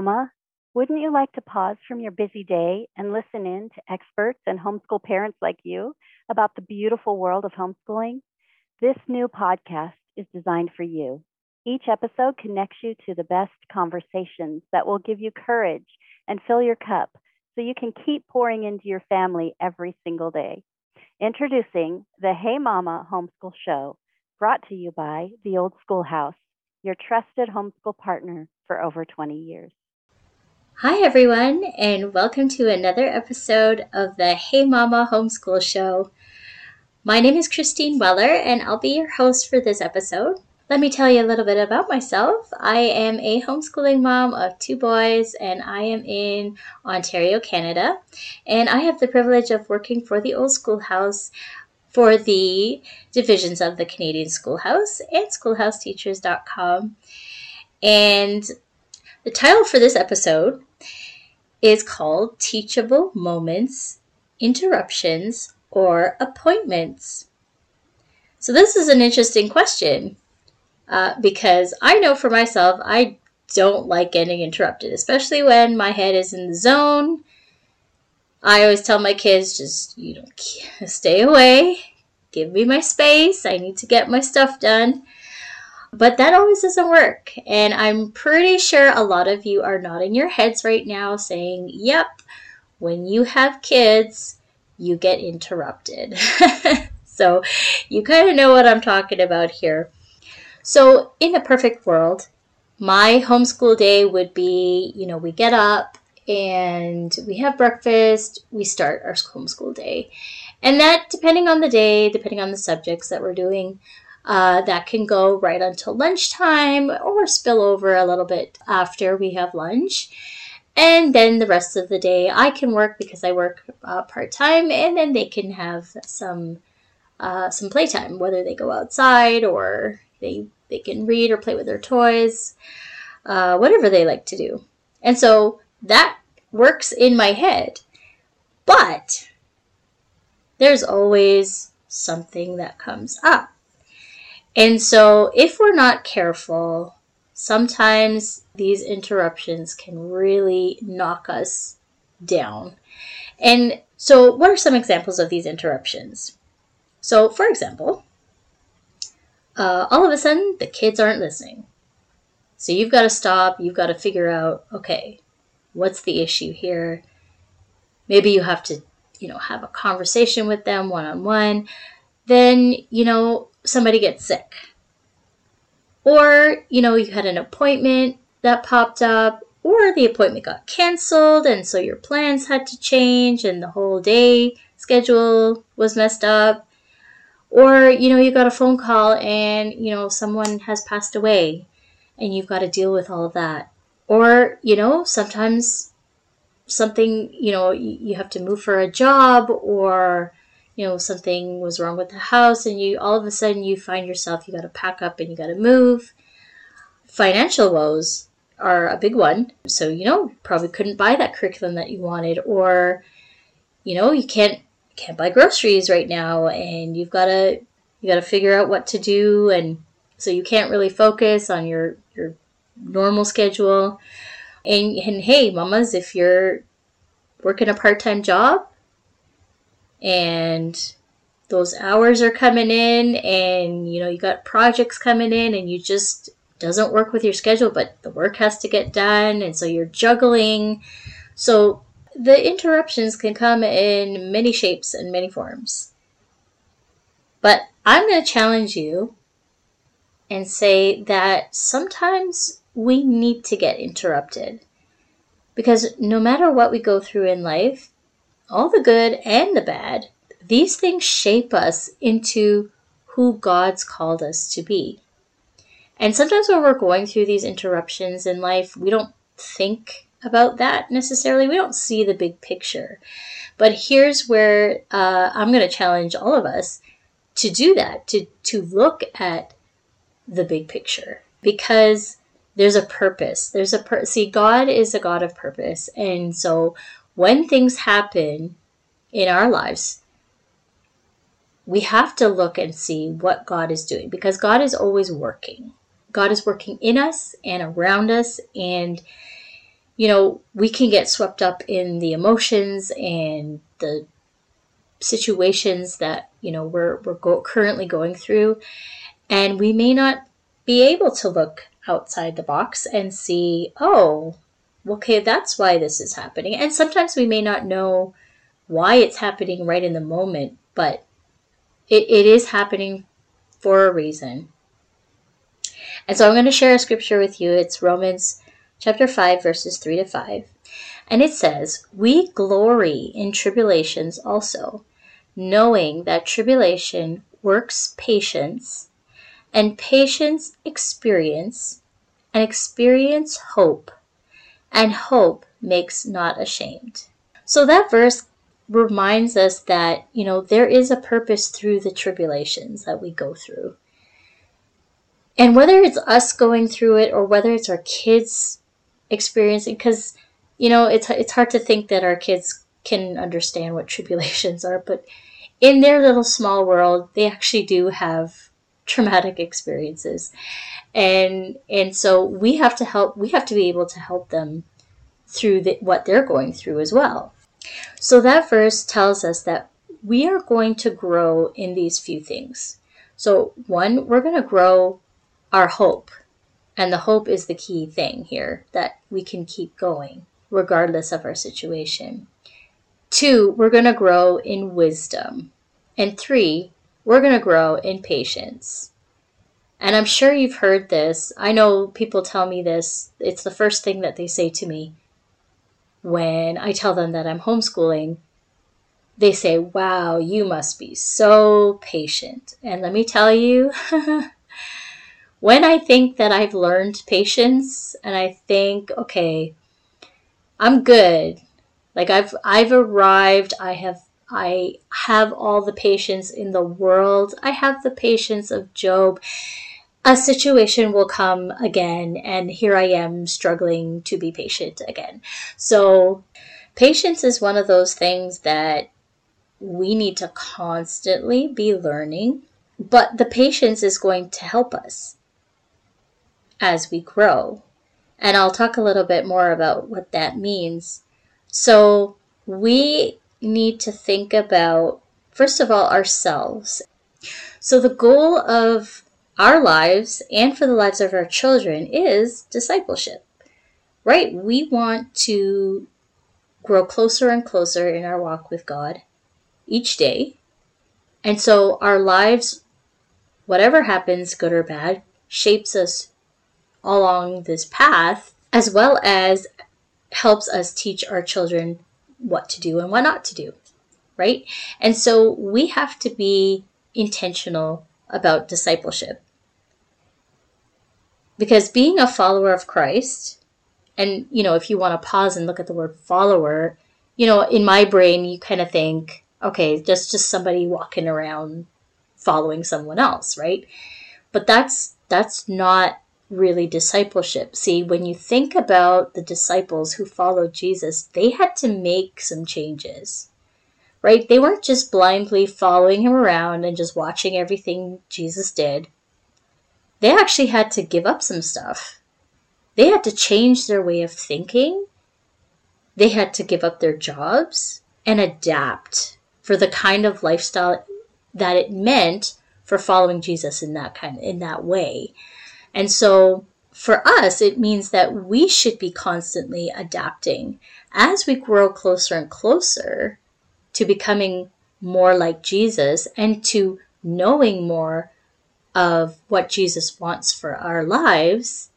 Mama, wouldn't you like to pause from your busy day and listen in to experts and homeschool parents like you about the beautiful world of homeschooling? This new podcast is designed for you. Each episode connects you to the best conversations that will give you courage and fill your cup so you can keep pouring into your family every single day. Introducing the Hey Mama Homeschool Show, brought to you by The Old Schoolhouse, your trusted homeschool partner for over 20 years. Hi, everyone, and welcome to another episode of the Hey Mama Homeschool Show. My name is Christine Weller, and I'll be your host for this episode. Let me tell you a little bit about myself. I am a homeschooling mom of two boys, and I am in Ontario, Canada. And I have the privilege of working for the Old Schoolhouse for the divisions of the Canadian Schoolhouse and schoolhouseteachers.com. And the title for this episode is called Teachable Moments, Interruptions, or Appointments. So, this is an interesting question uh, because I know for myself, I don't like getting interrupted, especially when my head is in the zone. I always tell my kids, just, you know, stay away, give me my space, I need to get my stuff done. But that always doesn't work. And I'm pretty sure a lot of you are nodding your heads right now saying, yep, when you have kids, you get interrupted. so you kind of know what I'm talking about here. So, in a perfect world, my homeschool day would be you know, we get up and we have breakfast, we start our homeschool day. And that, depending on the day, depending on the subjects that we're doing, uh, that can go right until lunchtime or spill over a little bit after we have lunch. And then the rest of the day I can work because I work uh, part time, and then they can have some uh, some playtime, whether they go outside or they they can read or play with their toys, uh, whatever they like to do. And so that works in my head, but there's always something that comes up. And so, if we're not careful, sometimes these interruptions can really knock us down. And so, what are some examples of these interruptions? So, for example, uh, all of a sudden the kids aren't listening. So, you've got to stop, you've got to figure out okay, what's the issue here? Maybe you have to, you know, have a conversation with them one on one. Then, you know, somebody gets sick. Or, you know, you had an appointment that popped up, or the appointment got canceled, and so your plans had to change, and the whole day schedule was messed up. Or, you know, you got a phone call and, you know, someone has passed away, and you've got to deal with all of that. Or, you know, sometimes something, you know, you have to move for a job, or you know something was wrong with the house and you all of a sudden you find yourself you got to pack up and you got to move. Financial woes are a big one. So you know probably couldn't buy that curriculum that you wanted or you know you can't can't buy groceries right now and you've got to you got to figure out what to do and so you can't really focus on your your normal schedule. And, and hey mamas if you're working a part-time job and those hours are coming in and you know you got projects coming in and you just doesn't work with your schedule but the work has to get done and so you're juggling. So the interruptions can come in many shapes and many forms. But i'm going to challenge you and say that sometimes we need to get interrupted because no matter what we go through in life all the good and the bad, these things shape us into who God's called us to be. And sometimes when we're going through these interruptions in life, we don't think about that necessarily. We don't see the big picture. But here's where uh, I'm going to challenge all of us to do that, to, to look at the big picture because there's a purpose. There's a see God is a God of purpose. And so when things happen in our lives, we have to look and see what God is doing because God is always working. God is working in us and around us, and you know, we can get swept up in the emotions and the situations that, you know, we're, we're go- currently going through. And we may not be able to look outside the box and see, oh, okay, that's why this is happening. And sometimes we may not know why it's happening right in the moment, but it, it is happening for a reason. And so I'm going to share a scripture with you. It's Romans chapter 5, verses 3 to 5. And it says, We glory in tribulations also, knowing that tribulation works patience, and patience experience, and experience hope, and hope makes not ashamed. So that verse reminds us that, you know, there is a purpose through the tribulations that we go through. And whether it's us going through it or whether it's our kids experiencing, because, you know, it's, it's hard to think that our kids can understand what tribulations are, but in their little small world, they actually do have traumatic experiences. And, and so we have to help, we have to be able to help them through the, what they're going through as well. So that verse tells us that we are going to grow in these few things. So, one, we're going to grow our hope. And the hope is the key thing here that we can keep going regardless of our situation. Two, we're going to grow in wisdom. And three, we're going to grow in patience. And I'm sure you've heard this. I know people tell me this. It's the first thing that they say to me when I tell them that I'm homeschooling, they say, Wow, you must be so patient. And let me tell you, when I think that I've learned patience and I think, okay, I'm good. Like I've I've arrived, I have I have all the patience in the world. I have the patience of Job a situation will come again, and here I am struggling to be patient again. So, patience is one of those things that we need to constantly be learning, but the patience is going to help us as we grow. And I'll talk a little bit more about what that means. So, we need to think about, first of all, ourselves. So, the goal of our lives and for the lives of our children is discipleship, right? We want to grow closer and closer in our walk with God each day. And so our lives, whatever happens, good or bad, shapes us along this path, as well as helps us teach our children what to do and what not to do, right? And so we have to be intentional about discipleship. Because being a follower of Christ, and you know, if you want to pause and look at the word follower, you know, in my brain you kind of think, okay, just just somebody walking around following someone else, right? But that's that's not really discipleship. See, when you think about the disciples who followed Jesus, they had to make some changes. Right? They weren't just blindly following him around and just watching everything Jesus did they actually had to give up some stuff. They had to change their way of thinking. They had to give up their jobs and adapt for the kind of lifestyle that it meant for following Jesus in that kind in that way. And so for us it means that we should be constantly adapting as we grow closer and closer to becoming more like Jesus and to knowing more of what Jesus wants for our lives.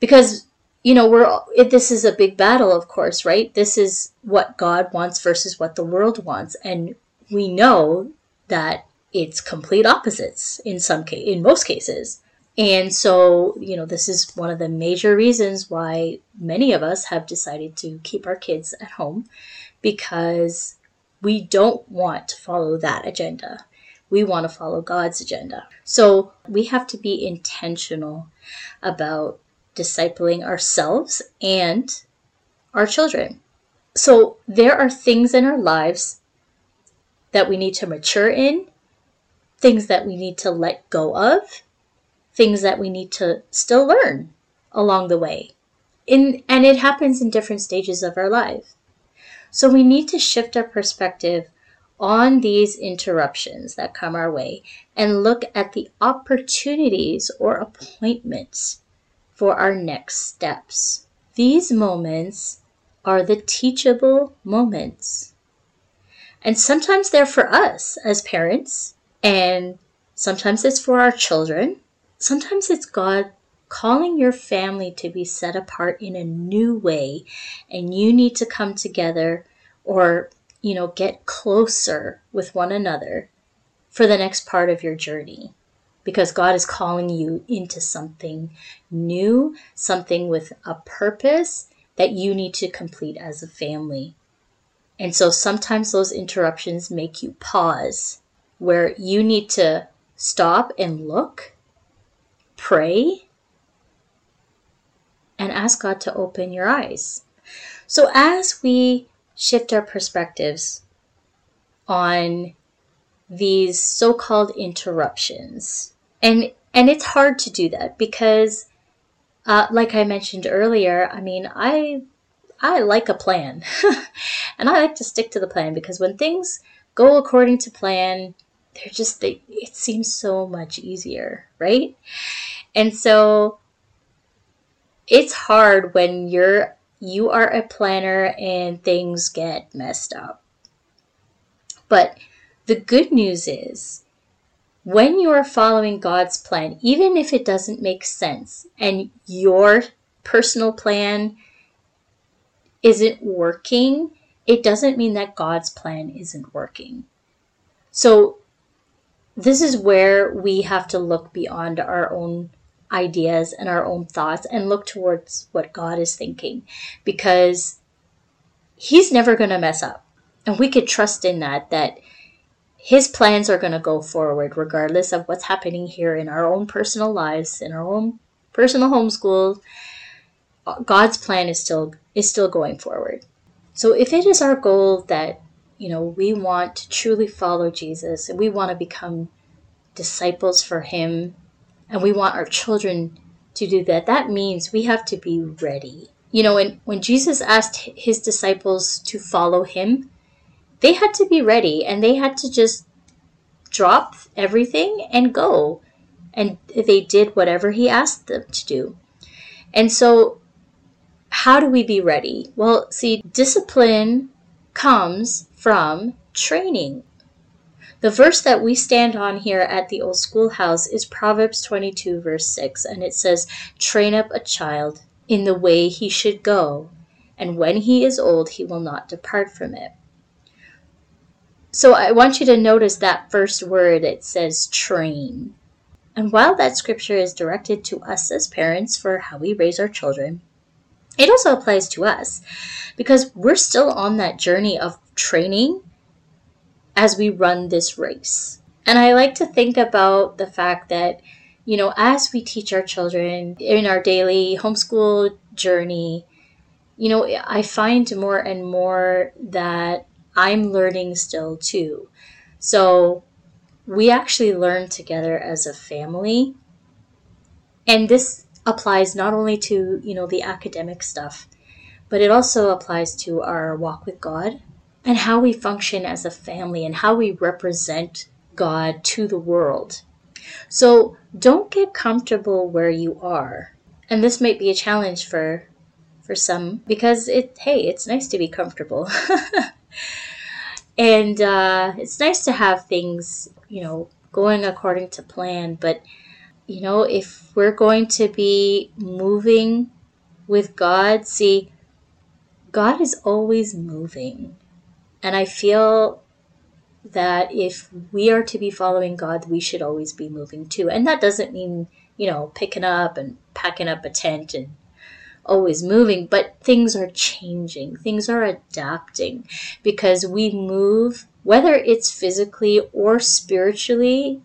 Because, you know, we're this is a big battle, of course, right? This is what God wants versus what the world wants, and we know that it's complete opposites in some case, in most cases. And so, you know, this is one of the major reasons why many of us have decided to keep our kids at home because we don't want to follow that agenda. We want to follow God's agenda. So we have to be intentional about discipling ourselves and our children. So there are things in our lives that we need to mature in, things that we need to let go of, things that we need to still learn along the way. in and it happens in different stages of our life. So we need to shift our perspective on these interruptions that come our way and look at the opportunities or appointments for our next steps. These moments are the teachable moments. And sometimes they're for us as parents, and sometimes it's for our children. Sometimes it's God calling your family to be set apart in a new way, and you need to come together or, you know, get closer with one another for the next part of your journey because God is calling you into something new, something with a purpose that you need to complete as a family. And so sometimes those interruptions make you pause where you need to stop and look, pray, and ask God to open your eyes. So as we shift our perspectives on these so-called interruptions, and and it's hard to do that because uh, like I mentioned earlier, I mean, I I like a plan, and I like to stick to the plan because when things go according to plan, they're just they it seems so much easier, right? And so it's hard when you're you are a planner and things get messed up. But the good news is when you are following God's plan, even if it doesn't make sense and your personal plan isn't working, it doesn't mean that God's plan isn't working. So, this is where we have to look beyond our own ideas and our own thoughts and look towards what God is thinking because He's never going to mess up. And we could trust in that, that his plans are going to go forward regardless of what's happening here in our own personal lives in our own personal homeschool god's plan is still is still going forward so if it is our goal that you know we want to truly follow jesus and we want to become disciples for him and we want our children to do that that means we have to be ready you know when when jesus asked his disciples to follow him they had to be ready and they had to just drop everything and go. And they did whatever he asked them to do. And so, how do we be ready? Well, see, discipline comes from training. The verse that we stand on here at the old schoolhouse is Proverbs 22, verse 6, and it says, Train up a child in the way he should go, and when he is old, he will not depart from it. So I want you to notice that first word, it says train. And while that scripture is directed to us as parents for how we raise our children, it also applies to us because we're still on that journey of training as we run this race. And I like to think about the fact that, you know, as we teach our children in our daily homeschool journey, you know, I find more and more that I'm learning still too. So we actually learn together as a family. And this applies not only to, you know, the academic stuff, but it also applies to our walk with God and how we function as a family and how we represent God to the world. So don't get comfortable where you are. And this might be a challenge for for some because it hey, it's nice to be comfortable. and uh, it's nice to have things, you know, going according to plan. But, you know, if we're going to be moving with God, see, God is always moving. And I feel that if we are to be following God, we should always be moving too. And that doesn't mean, you know, picking up and packing up a tent and always moving, but things are changing, things are adapting because we move, whether it's physically or spiritually,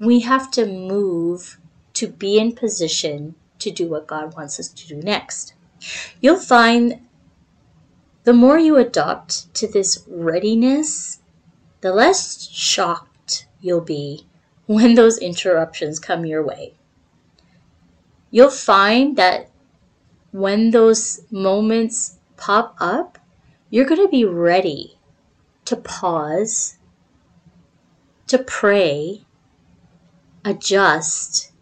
we have to move to be in position to do what God wants us to do next. You'll find the more you adopt to this readiness, the less shocked you'll be when those interruptions come your way. You'll find that when those moments pop up, you're going to be ready to pause, to pray, adjust,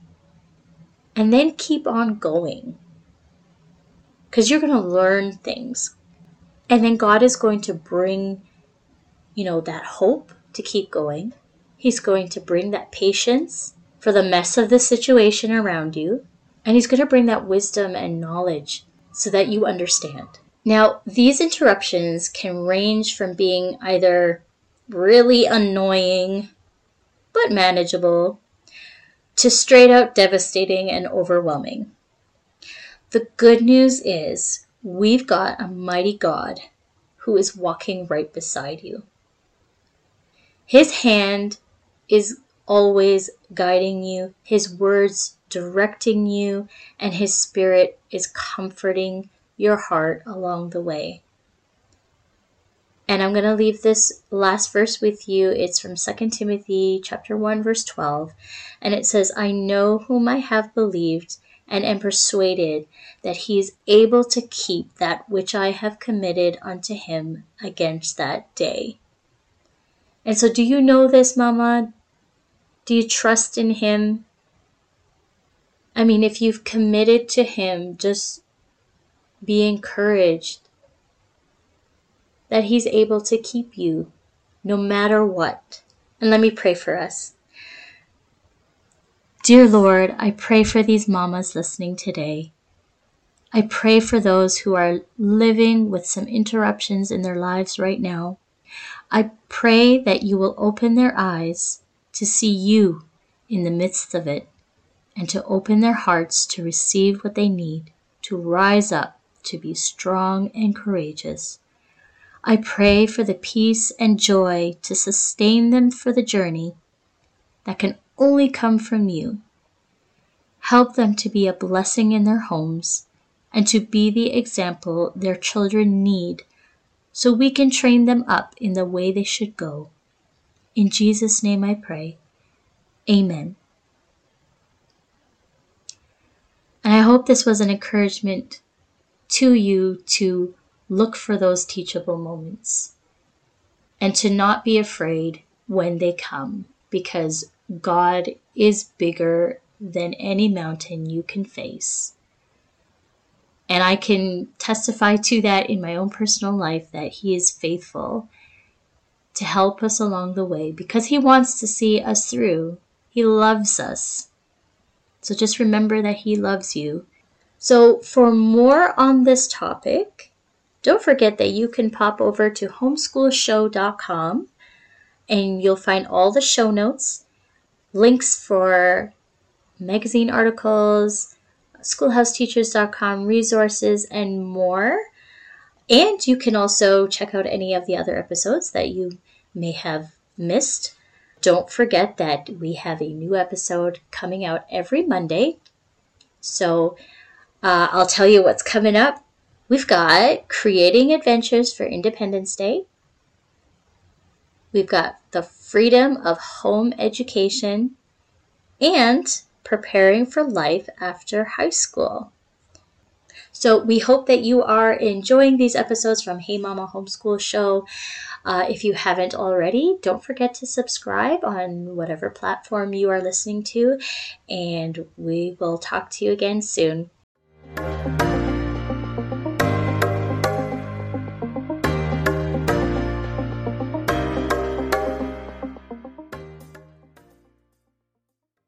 and then keep on going. Because you're going to learn things. And then God is going to bring, you know, that hope to keep going. He's going to bring that patience for the mess of the situation around you. And He's going to bring that wisdom and knowledge so that you understand. Now, these interruptions can range from being either really annoying but manageable to straight out devastating and overwhelming. The good news is we've got a mighty God who is walking right beside you. His hand is always guiding you, His words directing you, and His Spirit is comforting your heart along the way. And I'm going to leave this last verse with you. It's from 2 Timothy chapter 1 verse 12, and it says, "I know whom I have believed and am persuaded that he is able to keep that which I have committed unto him against that day." And so do you know this, mama? Do you trust in him? I mean, if you've committed to him, just be encouraged that He's able to keep you no matter what. And let me pray for us. Dear Lord, I pray for these mamas listening today. I pray for those who are living with some interruptions in their lives right now. I pray that you will open their eyes to see you in the midst of it and to open their hearts to receive what they need to rise up to be strong and courageous. I pray for the peace and joy to sustain them for the journey that can only come from you. Help them to be a blessing in their homes and to be the example their children need so we can train them up in the way they should go. In Jesus' name I pray. Amen. And I hope this was an encouragement to you to look for those teachable moments and to not be afraid when they come because God is bigger than any mountain you can face. And I can testify to that in my own personal life that He is faithful to help us along the way because He wants to see us through. He loves us. So just remember that He loves you so, for more on this topic, don't forget that you can pop over to homeschoolshow.com and you'll find all the show notes, links for magazine articles, schoolhouseteachers.com resources, and more. And you can also check out any of the other episodes that you may have missed. Don't forget that we have a new episode coming out every Monday. So, uh, I'll tell you what's coming up. We've got Creating Adventures for Independence Day. We've got The Freedom of Home Education and Preparing for Life After High School. So we hope that you are enjoying these episodes from Hey Mama Homeschool Show. Uh, if you haven't already, don't forget to subscribe on whatever platform you are listening to, and we will talk to you again soon.